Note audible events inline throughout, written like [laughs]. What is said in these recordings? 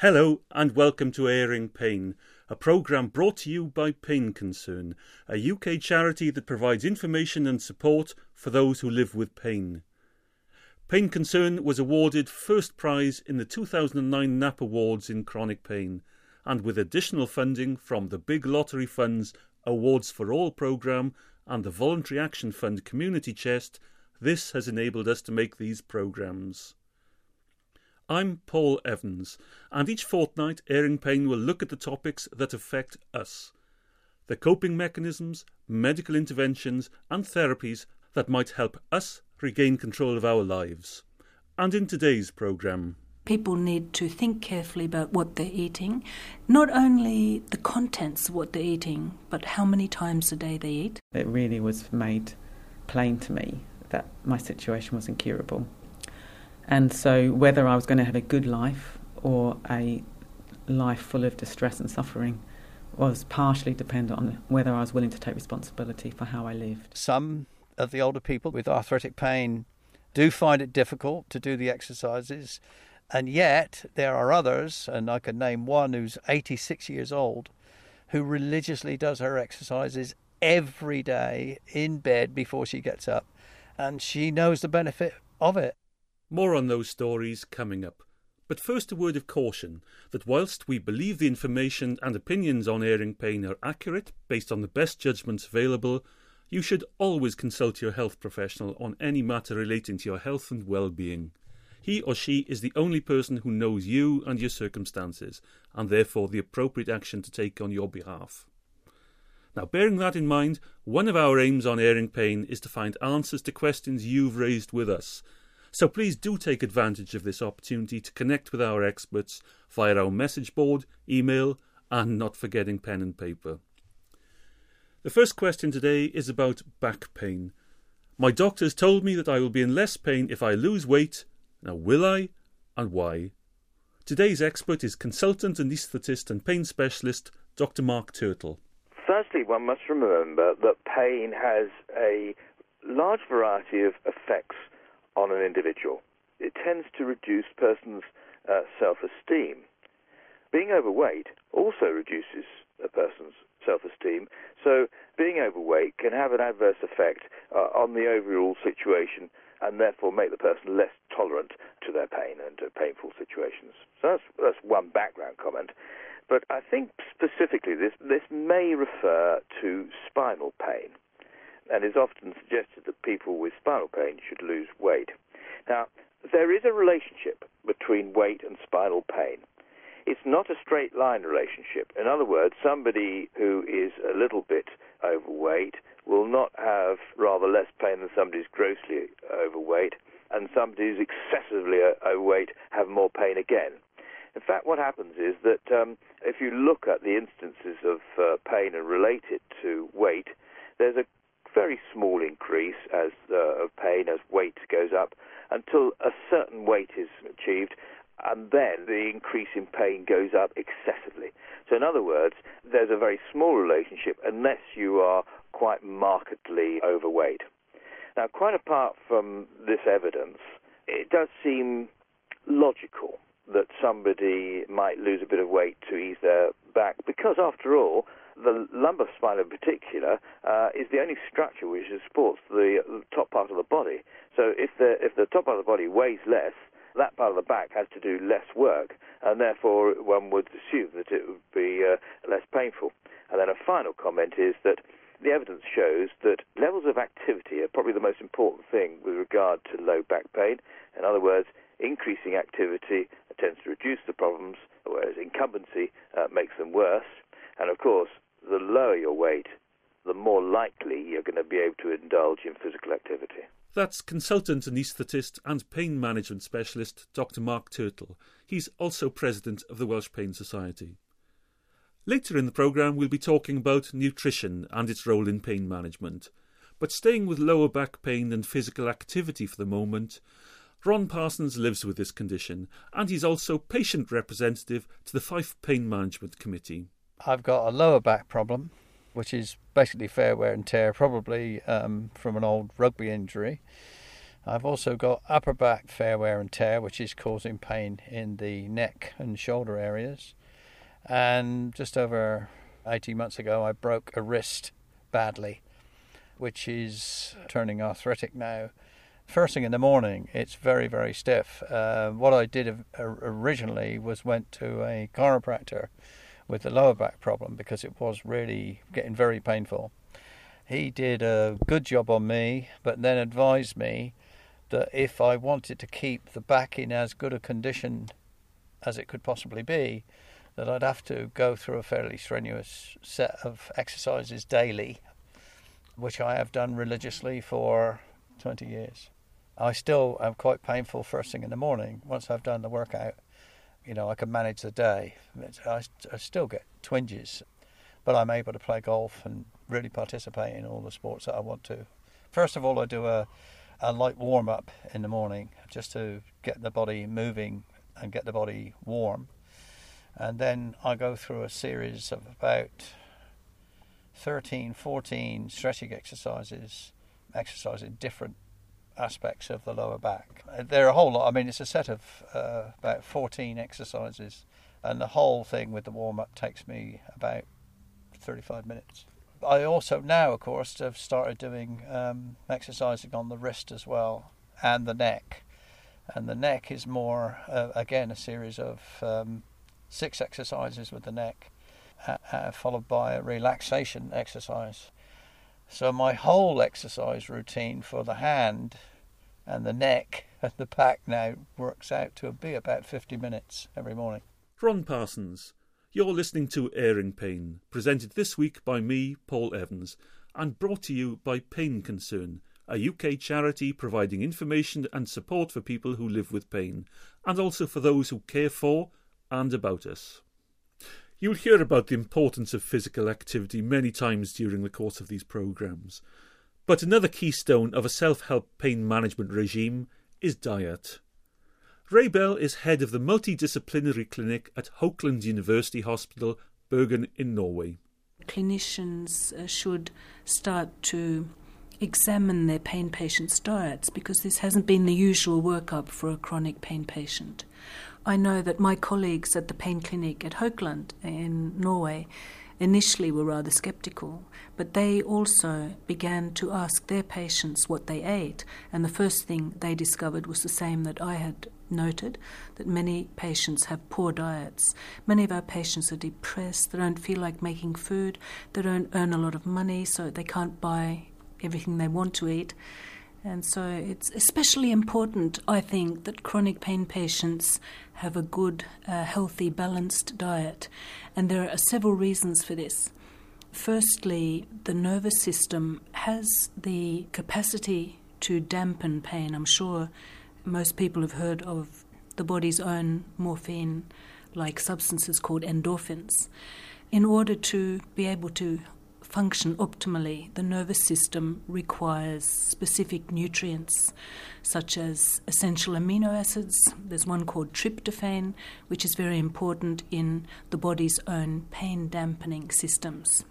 Hello and welcome to Airing Pain, a programme brought to you by Pain Concern, a UK charity that provides information and support for those who live with pain. Pain Concern was awarded first prize in the 2009 NAP Awards in chronic pain, and with additional funding from the Big Lottery Fund's Awards for All programme and the Voluntary Action Fund Community Chest, this has enabled us to make these programmes. I'm Paul Evans, and each fortnight Airing Pain will look at the topics that affect us. The coping mechanisms, medical interventions, and therapies that might help us regain control of our lives. And in today's programme, people need to think carefully about what they're eating, not only the contents of what they're eating, but how many times a day they eat. It really was made plain to me that my situation was incurable. And so, whether I was going to have a good life or a life full of distress and suffering was partially dependent on whether I was willing to take responsibility for how I lived. Some of the older people with arthritic pain do find it difficult to do the exercises, and yet there are others, and I could name one who's 86 years old, who religiously does her exercises every day in bed before she gets up, and she knows the benefit of it. More on those stories coming up. But first, a word of caution that whilst we believe the information and opinions on airing pain are accurate based on the best judgments available, you should always consult your health professional on any matter relating to your health and well being. He or she is the only person who knows you and your circumstances, and therefore the appropriate action to take on your behalf. Now, bearing that in mind, one of our aims on airing pain is to find answers to questions you've raised with us so please do take advantage of this opportunity to connect with our experts via our message board, email, and not forgetting pen and paper. The first question today is about back pain. My doctors told me that I will be in less pain if I lose weight. Now, will I? And why? Today's expert is consultant anaesthetist and pain specialist Dr. Mark Turtle. Firstly, one must remember that pain has a large variety of effects on an individual. It tends to reduce person's uh, self-esteem. Being overweight also reduces a person's self-esteem. So being overweight can have an adverse effect uh, on the overall situation and therefore make the person less tolerant to their pain and to painful situations. So that's, that's one background comment. But I think specifically this, this may refer to spinal pain and is often suggested that people with spinal pain should lose weight. Now, there is a relationship between weight and spinal pain. It's not a straight line relationship. In other words, somebody who is a little bit overweight will not have rather less pain than somebody who's grossly overweight, and somebody who's excessively overweight have more pain again. In fact, what happens is that um, if you look at the instances of uh, pain and relate it to weight, there's a very small increase as uh, of pain as weight goes up until a certain weight is achieved, and then the increase in pain goes up excessively. So, in other words, there's a very small relationship unless you are quite markedly overweight. Now, quite apart from this evidence, it does seem logical that somebody might lose a bit of weight to ease their back because, after all, the lumbar spine in particular uh, is the only structure which supports the, top part of the body. So if the if the top part of the body weighs less, that part of the back has to do less work, and therefore one would assume that it would be uh, less painful. And then a final comment is that the evidence shows that levels of activity are probably the most important thing with regard to low back pain. In other words, increasing activity tends to reduce the problems, whereas incumbency uh, makes them worse. And of course, the lower your weight, the more likely you're going to be able to indulge in physical activity. That's consultant anaesthetist and pain management specialist Dr. Mark Turtle. He's also president of the Welsh Pain Society. Later in the programme, we'll be talking about nutrition and its role in pain management. But staying with lower back pain and physical activity for the moment, Ron Parsons lives with this condition and he's also patient representative to the Fife Pain Management Committee. I've got a lower back problem, which is basically fair wear and tear, probably um, from an old rugby injury. I've also got upper back fair wear and tear, which is causing pain in the neck and shoulder areas. And just over 18 months ago, I broke a wrist badly, which is turning arthritic now. First thing in the morning, it's very, very stiff. Uh, what I did originally was went to a chiropractor with the lower back problem because it was really getting very painful. He did a good job on me, but then advised me that if I wanted to keep the back in as good a condition as it could possibly be, that I'd have to go through a fairly strenuous set of exercises daily, which I have done religiously for 20 years. I still am quite painful first thing in the morning. Once I've done the workout, you know, I can manage the day. I, I still get twinges, but I'm able to play golf and really participate in all the sports that I want to. First of all, I do a a light warm up in the morning just to get the body moving and get the body warm. And then I go through a series of about 13, 14 stretching exercises, exercising different aspects of the lower back. There are a whole lot, I mean, it's a set of uh, about 14 exercises, and the whole thing with the warm up takes me about 35 minutes. I also now, of course, have started doing um, exercising on the wrist as well and the neck. And the neck is more, uh, again, a series of um, six exercises with the neck, uh, uh, followed by a relaxation exercise. So my whole exercise routine for the hand and the neck and the back now works out to be about 50 minutes every morning. Ron Parsons, you're listening to Airing Pain, presented this week by me, Paul Evans, and brought to you by Pain Concern, a UK charity providing information and support for people who live with pain, and also for those who care for and about us. You'll hear about the importance of physical activity many times during the course of these programmes. But another keystone of a self help pain management regime is diet. Rae Bell is head of the multidisciplinary clinic at Haukeland University Hospital, Bergen in Norway. Clinicians uh, should start to examine their pain patients' diets because this hasn't been the usual workup for a chronic pain patient. I know that my colleagues at the pain clinic at Haukeland in Norway initially were rather skeptical, but they also began to ask their patients what they ate, and the first thing they discovered was the same that I had noted that many patients have poor diets. Many of our patients are depressed, they don't feel like making food, they don't earn a lot of money, so they can't buy everything they want to eat. And so it's especially important, I think, that chronic pain patients have a good, uh, healthy, balanced diet. And there are several reasons for this. Firstly, the nervous system has the capacity to dampen pain. I'm sure most people have heard of the body's own morphine like substances called endorphins. In order to be able to function optimally, the nervous system requires specific nutrients such as essential amino acids. There's one called tryptophan, which is very important in the body's own pain dampening systems.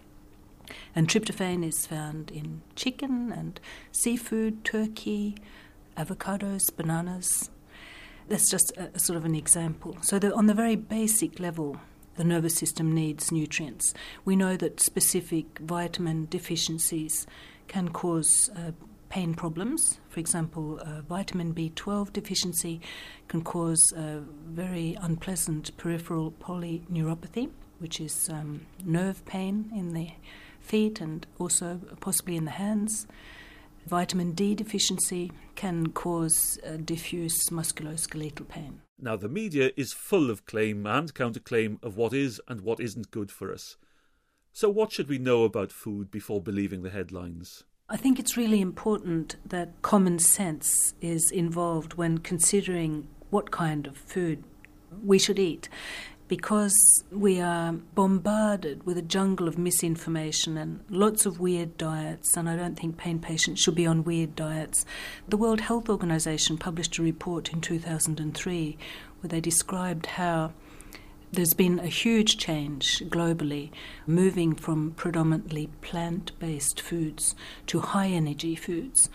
And tryptophan is found in chicken and seafood, turkey, avocados, bananas. That's just a, a sort of an example. So, the, on the very basic level, the nervous system needs nutrients. We know that specific vitamin deficiencies can cause uh, pain problems. For example, uh, vitamin B12 deficiency can cause very unpleasant peripheral polyneuropathy, which is um, nerve pain in the feet and also possibly in the hands. Vitamin D deficiency can cause uh, diffuse musculoskeletal pain. Now, the media is full of claim and counterclaim of what is and what isn't good for us. So, what should we know about food before believing the headlines? I think it's really important that common sense is involved when considering what kind of food we should eat because we are bombarded with a jungle of misinformation and lots of weird diets, and I don't think pain patients should be on weird diets. The World Health Organization published a report in 2003 where they described how there's been a huge change globally, moving from predominantly plant based foods to high energy foods.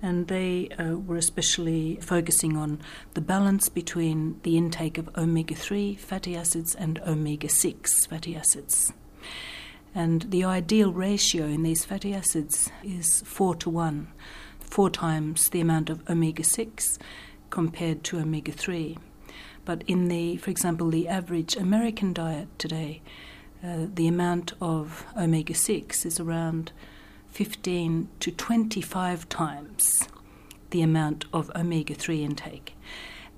And they uh, were especially focusing on the balance between the intake of omega 3 fatty acids and omega 6 fatty acids. And the ideal ratio in these fatty acids is 4 to 1, four times the amount of omega 6 compared to omega 3. But in the, for example, the average American diet today, uh, the amount of omega 6 is around 15 to 25 times the amount of omega 3 intake.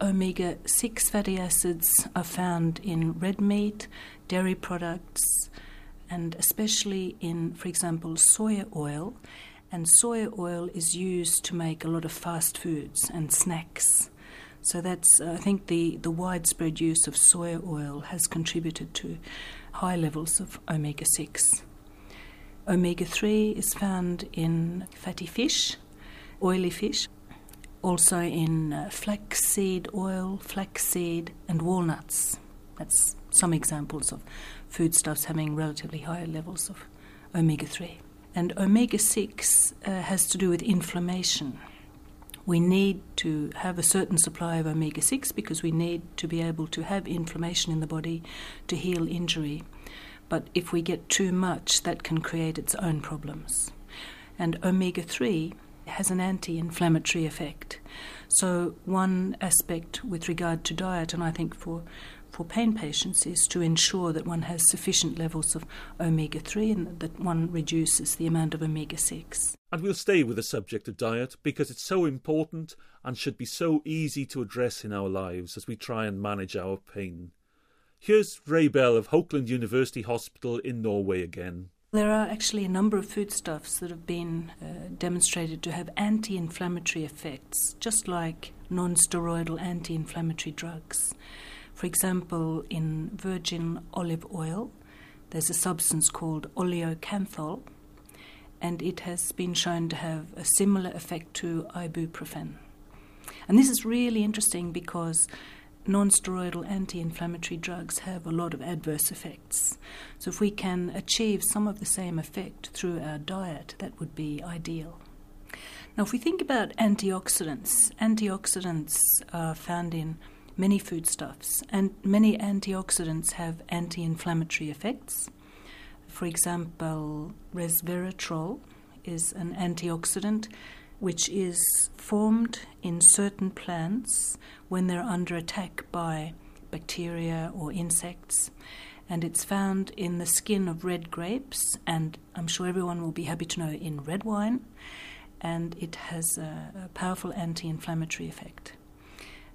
Omega 6 fatty acids are found in red meat, dairy products, and especially in, for example, soya oil. And soya oil is used to make a lot of fast foods and snacks. So that's, uh, I think, the, the widespread use of soya oil has contributed to high levels of omega 6. Omega 3 is found in fatty fish, oily fish, also in uh, flaxseed oil, flaxseed, and walnuts. That's some examples of foodstuffs having relatively higher levels of omega 3. And omega 6 uh, has to do with inflammation. We need to have a certain supply of omega 6 because we need to be able to have inflammation in the body to heal injury. But if we get too much, that can create its own problems. And omega 3 has an anti inflammatory effect. So, one aspect with regard to diet, and I think for for pain patients is to ensure that one has sufficient levels of omega 3 and that one reduces the amount of omega 6. And we'll stay with the subject of diet because it's so important and should be so easy to address in our lives as we try and manage our pain. Here's Rae Bell of Haukeland University Hospital in Norway again. There are actually a number of foodstuffs that have been uh, demonstrated to have anti inflammatory effects, just like non steroidal anti inflammatory drugs. For example, in virgin olive oil, there's a substance called oleocanthal, and it has been shown to have a similar effect to ibuprofen. And this is really interesting because non-steroidal anti-inflammatory drugs have a lot of adverse effects. So if we can achieve some of the same effect through our diet, that would be ideal. Now, if we think about antioxidants, antioxidants are found in many foodstuffs, and many antioxidants have anti inflammatory effects. For example, resveratrol is an antioxidant which is formed in certain plants when they're under attack by bacteria or insects. And it's found in the skin of red grapes, and I'm sure everyone will be happy to know in red wine. And it has a, a powerful anti inflammatory effect.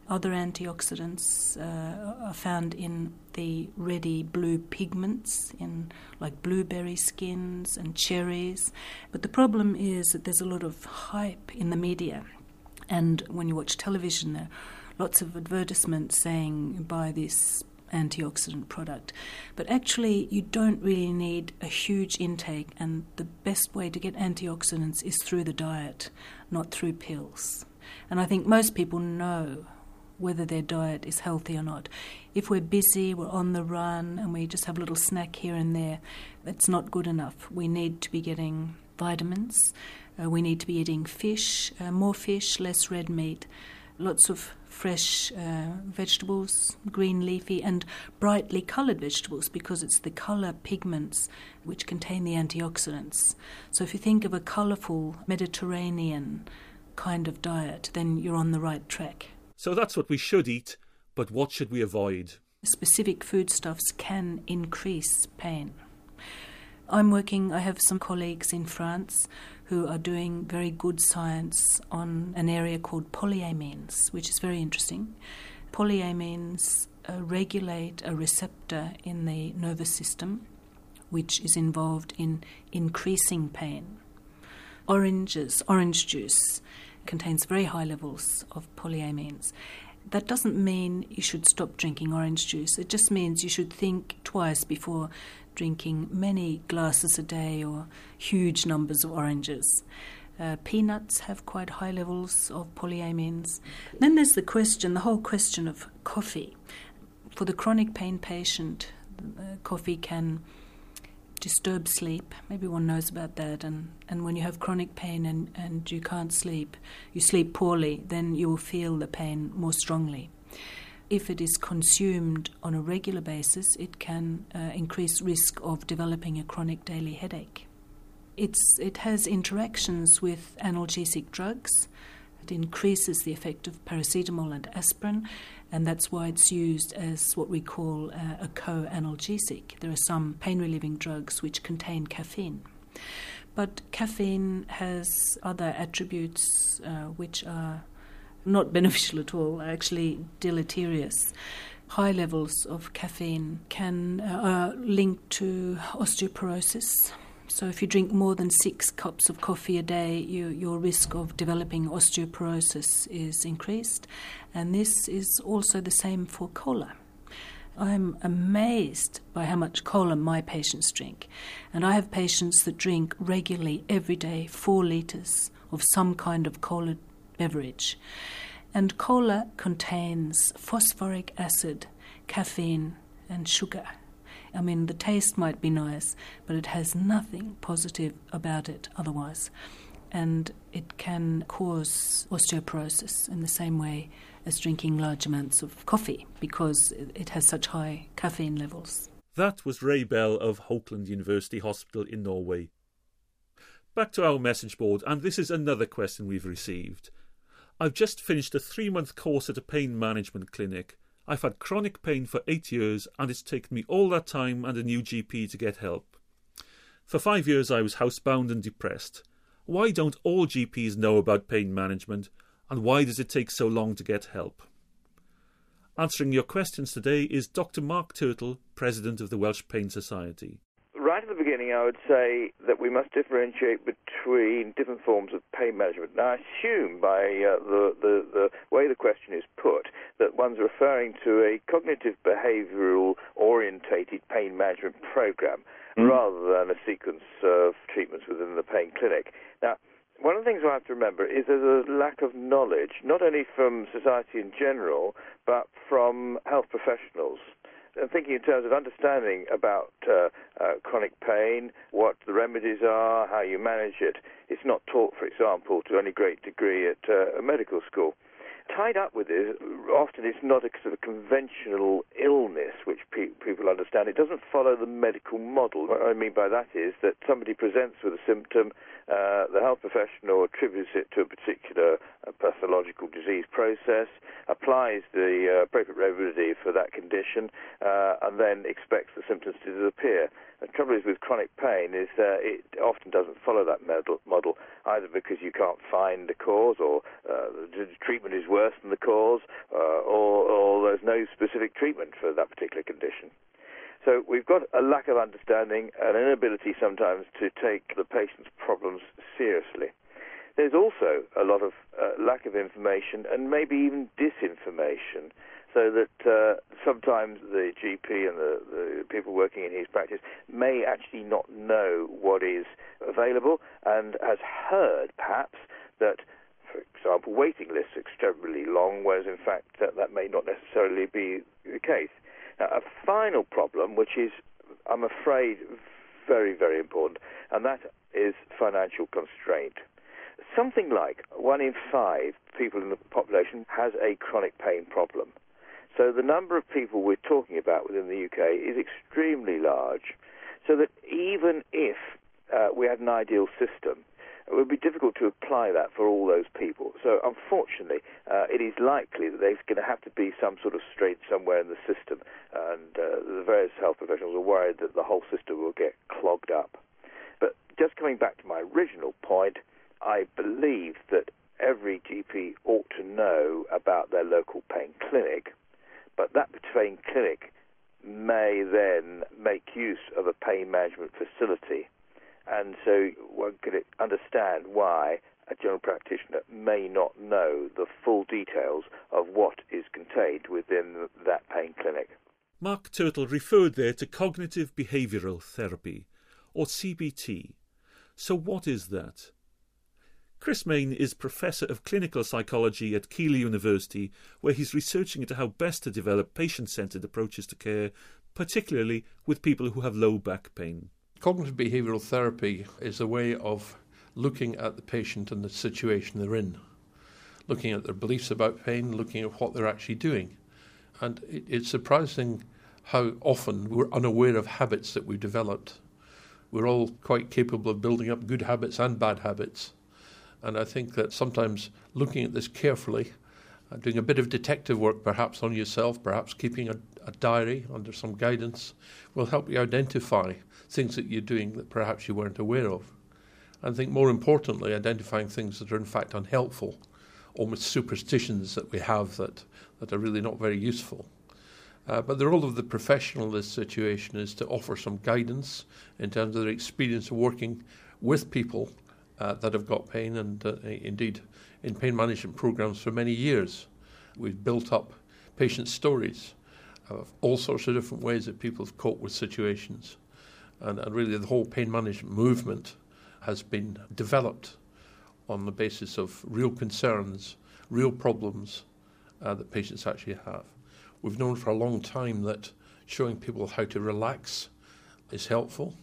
Other antioxidants uh, are found in the reddy blue pigments in like blueberry skins and cherries. But the problem is that there's a lot of hype in the media. And when you watch television, there are lots of advertisements saying buy this antioxidant product. But actually, you don't really need a huge intake, and the best way to get antioxidants is through the diet, not through pills. And I think most people know whether their diet is healthy or not. If we're busy, we're on the run, and we just have a little snack here and there, that's not good enough. We need to be getting vitamins, uh, we need to be eating fish, uh, more fish, less red meat, lots of fresh uh, vegetables, green leafy, and brightly coloured vegetables because it's the colour pigments which contain the antioxidants. So if you think of a colourful Mediterranean kind of diet, then you're on the right track. So that's what we should eat, but what should we avoid? Specific foodstuffs can increase pain. I'm working, I have some colleagues in France who are doing very good science on an area called polyamines, which is very interesting. Polyamines uh, regulate a receptor in the nervous system which is involved in increasing pain. Oranges, orange juice, contains very high levels of polyamines. That doesn't mean you should stop drinking orange juice. It just means you should think twice before drinking many glasses a day or huge numbers of oranges. Uh, peanuts have quite high levels of polyamines. Then there's the question, the whole question of coffee. For the chronic pain patient, uh, coffee can disturb sleep. Maybe one knows about that. And, and when you have chronic pain and, and you can't sleep, you sleep poorly, then you will feel the pain more strongly. If it is consumed on a regular basis, it can uh, increase risk of developing a chronic daily headache. It's, it has interactions with analgesic drugs. It increases the effect of paracetamol and aspirin, and that's why it's used as what we call uh, a co analgesic. There are some pain relieving drugs which contain caffeine. But caffeine has other attributes uh, which are not [laughs] beneficial at all, actually deleterious. High levels of caffeine can uh, are linked to osteoporosis. So, if you drink more than six cups of coffee a day, you, your risk of developing osteoporosis is increased. And this is also the same for cola. I'm amazed by how much cola my patients drink. And I have patients that drink regularly every day four litres of some kind of cola beverage. And cola contains phosphoric acid, caffeine, and sugar. I mean, the taste might be nice, but it has nothing positive about it otherwise. And it can cause osteoporosis in the same way as drinking large amounts of coffee because it has such high caffeine levels. That was Rae Bell of Haukeland University Hospital in Norway. Back to our message board, and this is another question we've received. I've just finished a three month course at a pain management clinic. I've had chronic pain for eight years, and it's taken me all that time and a new GP to get help. For five years, I was housebound and depressed. Why don't all GPs know about pain management, and why does it take so long to get help? Answering your questions today is Dr. Mark Turtle, President of the Welsh Pain Society right at the beginning, I would say that we must differentiate between different forms of pain management. Now, I assume by uh, the, the, the way the question is put that one's referring to a cognitive behavioral orientated pain management program mm. rather than a sequence of treatments within the pain clinic. Now, one of the things we have to remember is there's a lack of knowledge, not only from society in general, but from health professionals and thinking in terms of understanding about uh, uh, chronic pain, what the remedies are, how you manage it. It's not taught, for example, to any great degree at uh, a medical school. Tied up with this, often it's not a sort of conventional illness which pe- people understand. It doesn't follow the medical model. What I mean by that is that somebody presents with a symptom, uh, the health professional attributes it to a particular uh, pathological disease process, applies the uh, appropriate remedy for that condition, uh, and then expects the symptoms to disappear. The trouble is with chronic pain is it often doesn't follow that model, either because you can't find the cause, or uh, the treatment is worse than the cause, or, or there's no specific treatment for that particular condition. So we've got a lack of understanding, an inability sometimes to take the patient's problems seriously. There's also a lot of uh, lack of information and maybe even disinformation, so that uh, sometimes the GP and the, the, people working in his practice may actually not know what is available and has heard perhaps that, for example, waiting lists are extremely long, whereas in fact that, that may not necessarily be the case. A final problem, which is, I'm afraid, very, very important, and that is financial constraint. Something like one in five people in the population has a chronic pain problem. So the number of people we're talking about within the UK is extremely large. So that even if uh, we had an ideal system, it would be difficult to apply that for all those people. So, unfortunately, uh, it is likely that there's going to have to be some sort of strain somewhere in the system, and uh, the various health professionals are worried that the whole system will get clogged up. But just coming back to my original point, I believe that every GP ought to know about their local pain clinic, but that pain clinic may then make use of a pain management facility and so one could understand why a general practitioner may not know the full details of what is contained within that pain clinic. Mark Turtle referred there to cognitive behavioural therapy, or CBT. So, what is that? Chris Main is Professor of Clinical Psychology at Keele University, where he's researching into how best to develop patient centred approaches to care, particularly with people who have low back pain. Cognitive behavioral therapy is a way of looking at the patient and the situation they're in, looking at their beliefs about pain, looking at what they're actually doing. And it's surprising how often we're unaware of habits that we've developed. We're all quite capable of building up good habits and bad habits. And I think that sometimes looking at this carefully, doing a bit of detective work perhaps on yourself, perhaps keeping a, a diary under some guidance, will help you identify things that you're doing that perhaps you weren't aware of. And I think more importantly, identifying things that are in fact unhelpful, almost superstitions that we have that, that are really not very useful. Uh, but the role of the professional in this situation is to offer some guidance in terms of their experience of working with people uh, that have got pain and uh, indeed in pain management programs for many years. We've built up patient stories of all sorts of different ways that people have coped with situations. And, and really, the whole pain management movement has been developed on the basis of real concerns, real problems uh, that patients actually have. We've known for a long time that showing people how to relax is helpful,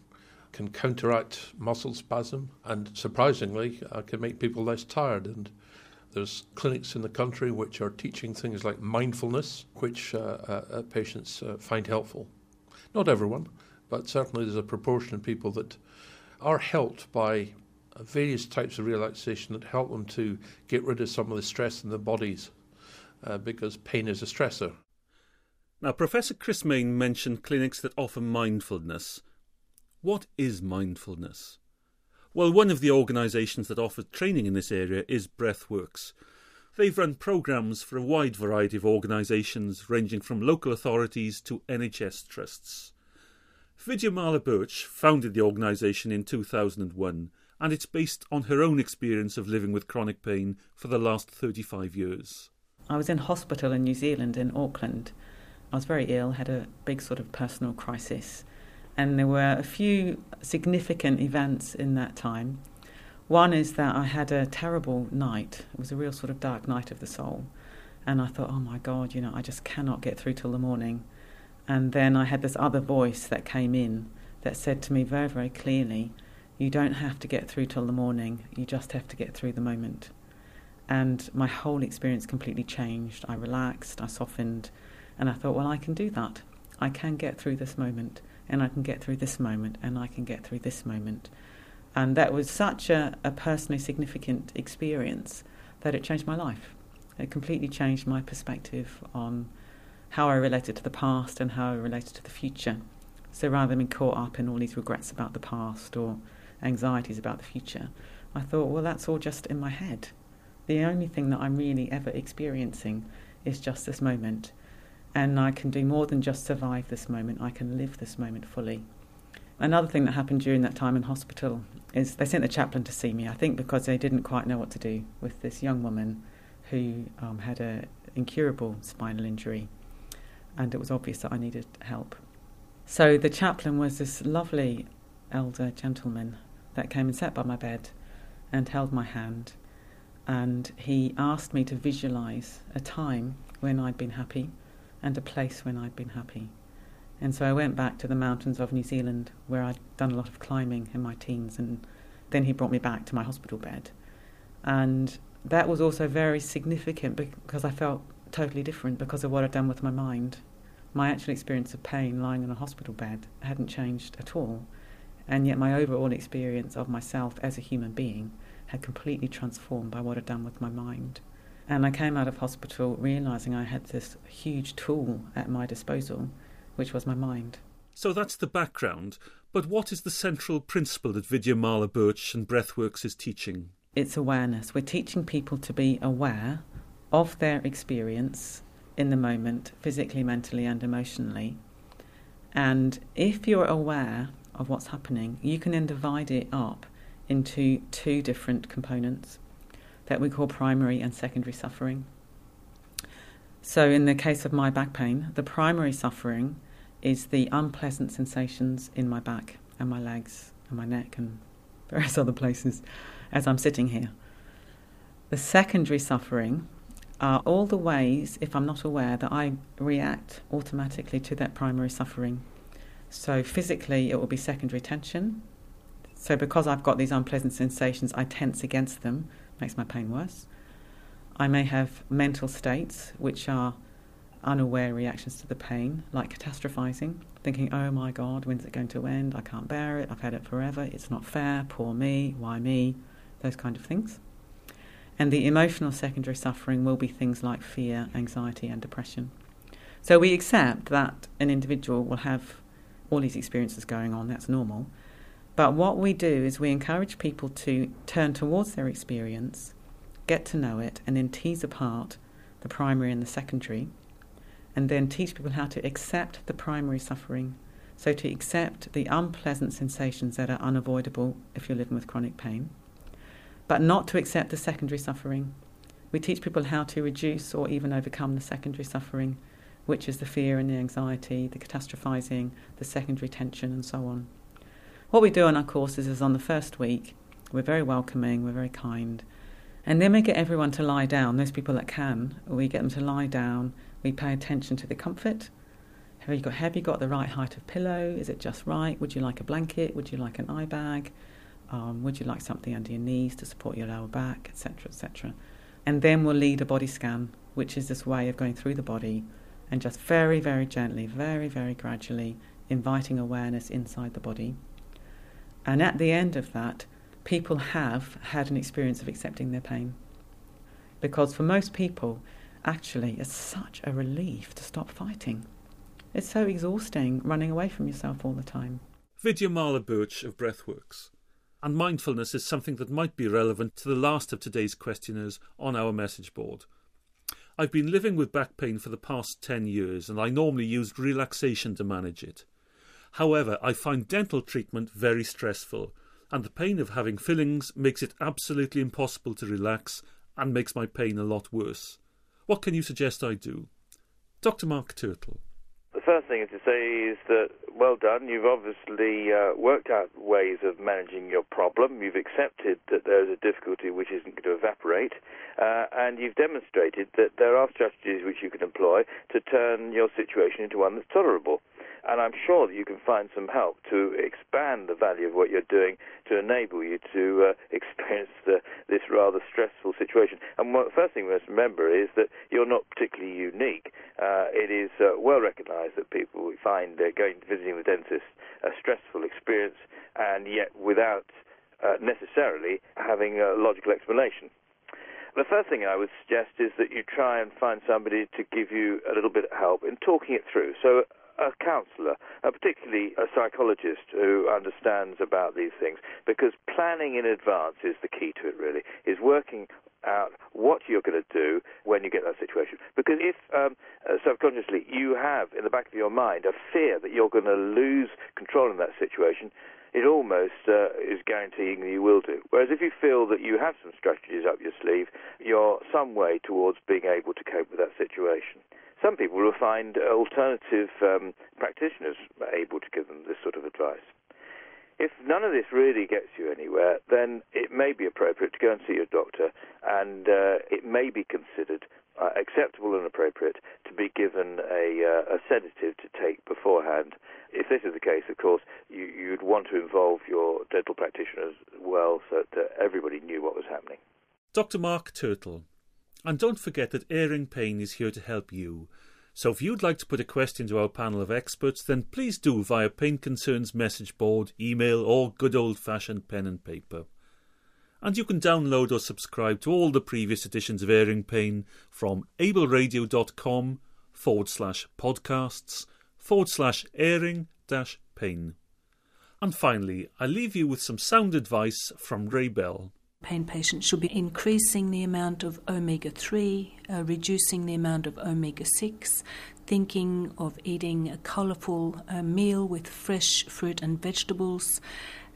can counteract muscle spasm, and surprisingly, uh, can make people less tired. And there's clinics in the country which are teaching things like mindfulness, which uh, uh, uh patients uh, find helpful. Not everyone, but certainly there's a proportion of people that are helped by various types of relaxation that help them to get rid of some of the stress in their bodies uh, because pain is a stressor. Now, Professor Chris Main mentioned clinics that offer mindfulness. What is mindfulness? Well, one of the organisations that offers training in this area is Breathworks. They've run programmes for a wide variety of organisations, ranging from local authorities to NHS trusts. Vidyamala Burch founded the organisation in 2001 and it's based on her own experience of living with chronic pain for the last 35 years. I was in hospital in New Zealand, in Auckland. I was very ill, had a big sort of personal crisis, and there were a few significant events in that time. One is that I had a terrible night. It was a real sort of dark night of the soul. And I thought, oh my God, you know, I just cannot get through till the morning. And then I had this other voice that came in that said to me very, very clearly, You don't have to get through till the morning, you just have to get through the moment. And my whole experience completely changed. I relaxed, I softened, and I thought, Well, I can do that. I can get through this moment, and I can get through this moment, and I can get through this moment. And that was such a, a personally significant experience that it changed my life. It completely changed my perspective on how I related to the past and how I related to the future. So rather than being caught up in all these regrets about the past or anxieties about the future, I thought, well, that's all just in my head. The only thing that I'm really ever experiencing is just this moment. And I can do more than just survive this moment, I can live this moment fully. Another thing that happened during that time in hospital is they sent the chaplain to see me, I think because they didn't quite know what to do with this young woman who um, had an incurable spinal injury and it was obvious that I needed help. So the chaplain was this lovely elder gentleman that came and sat by my bed and held my hand. And he asked me to visualize a time when I'd been happy and a place when I'd been happy. And so I went back to the mountains of New Zealand where I'd done a lot of climbing in my teens. And then he brought me back to my hospital bed. And that was also very significant because I felt totally different because of what I'd done with my mind. My actual experience of pain lying in a hospital bed hadn't changed at all, and yet my overall experience of myself as a human being had completely transformed by what I'd done with my mind. And I came out of hospital realizing I had this huge tool at my disposal, which was my mind. So that's the background. But what is the central principle that Vidyamala Burch and Breathworks is teaching? It's awareness. We're teaching people to be aware of their experience in the moment, physically, mentally, and emotionally. And if you're aware of what's happening, you can then divide it up into two different components that we call primary and secondary suffering. So, in the case of my back pain, the primary suffering is the unpleasant sensations in my back and my legs and my neck and [laughs] various other places as I'm sitting here. The secondary suffering are all the ways, if I'm not aware, that I react automatically to that primary suffering. So physically, it will be secondary tension. So because I've got these unpleasant sensations, I tense against them, makes my pain worse. I may have mental states which are unaware reactions to the pain, like catastrophizing, thinking, oh my God, when's it going to end? I can't bear it, I've had it forever, it's not fair, poor me, why me, those kind of things. And the emotional secondary suffering will be things like fear, anxiety, and depression. So we accept that an individual will have all these experiences going on, that's normal. But what we do is we encourage people to turn towards their experience, get to know it, and then tease apart the primary and the secondary and then teach people how to accept the primary suffering. So, to accept the unpleasant sensations that are unavoidable if you're living with chronic pain, but not to accept the secondary suffering. We teach people how to reduce or even overcome the secondary suffering, which is the fear and the anxiety, the catastrophizing, the secondary tension, and so on. What we do on our courses is on the first week, we're very welcoming, we're very kind, and then we get everyone to lie down, those people that can, we get them to lie down we pay attention to the comfort. Have you got have you got the right height of pillow? Is it just right? Would you like a blanket? Would you like an eye bag? Um, would you like something under your knees to support your lower back, etc., etc. And then we'll lead a body scan, which is this way of going through the body and just very, very gently, very, very gradually inviting awareness inside the body. And at the end of that, people have had an experience of accepting their pain. Because for most people, actually it's such a relief to stop fighting. It's so exhausting running away from yourself all the time. Vidyamala Burch of Breathworks. And mindfulness is something that might be relevant to the last of today's questioners on our message board. I've been living with back pain for the past 10 years and I normally used relaxation to manage it. However, I find dental treatment very stressful, and the pain of having fillings makes it absolutely impossible to relax and makes my pain a lot worse. What can you suggest I do? Dr. Mark Turtle. The first thing to say is that well done. You've obviously uh, worked out ways of managing your problem. You've accepted that there's a difficulty which isn't going to evaporate, uh, and you've demonstrated that there are strategies which you can employ to turn your situation into one that's tolerable. And I'm sure that you can find some help to expand the value of what you're doing to enable you to uh, [laughs] experience the, this rather stressful situation. And the first thing we must remember is that you're not particularly unique. Uh, it is uh, well recognized that people find uh, going visiting the dentist a stressful experience, and yet without uh, necessarily having a logical explanation. The first thing I would suggest is that you try and find somebody to give you a little bit of help in talking it through. So a counsellor, uh, particularly a psychologist who understands about these things, because planning in advance is the key to it. Really, is working out what you're going to do when you get that situation. Because if um, uh, subconsciously you have in the back of your mind a fear that you're going to lose control in that situation, it almost uh, is guaranteeing that you will do. Whereas if you feel that you have some strategies up your sleeve, you're some way towards being able to cope with that situation. Some people will find alternative um, practitioners able to give them this sort of advice. If none of this really gets you anywhere, then it may be appropriate to go and see your doctor, and uh, it may be considered uh, acceptable and appropriate to be given a, uh, a, sedative to take beforehand. If this is the case, of course, you, would want to involve your dental practitioner as well so that everybody knew what was happening. Dr. Mark Turtle, and don't forget that Airing Pain is here to help you. So if you'd like to put a question to our panel of experts, then please do via Pain Concerns message board, email, or good old fashioned pen and paper. And you can download or subscribe to all the previous editions of Airing Pain from ableradio.com forward slash podcasts forward slash airing dash pain. And finally, I leave you with some sound advice from Rae Bell. Pain patients should be increasing the amount of omega 3, uh, reducing the amount of omega 6, thinking of eating a colourful uh, meal with fresh fruit and vegetables,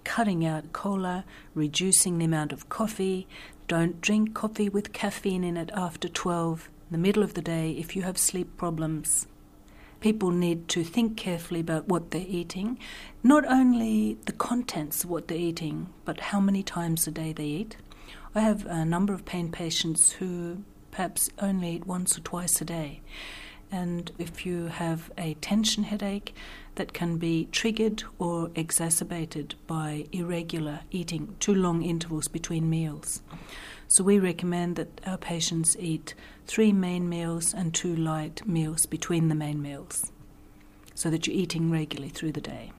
cutting out cola, reducing the amount of coffee. Don't drink coffee with caffeine in it after 12, in the middle of the day, if you have sleep problems people need to think carefully about what they're eating, not only the contents of what they're eating, but how many times a day they eat. I have a number of pain patients who perhaps only eat once or twice a day. And if you have a tension headache, that can be triggered or exacerbated by irregular eating, too long intervals between meals. So we recommend that our patients eat three main meals and two light meals between the main meals so that you're eating regularly through the day.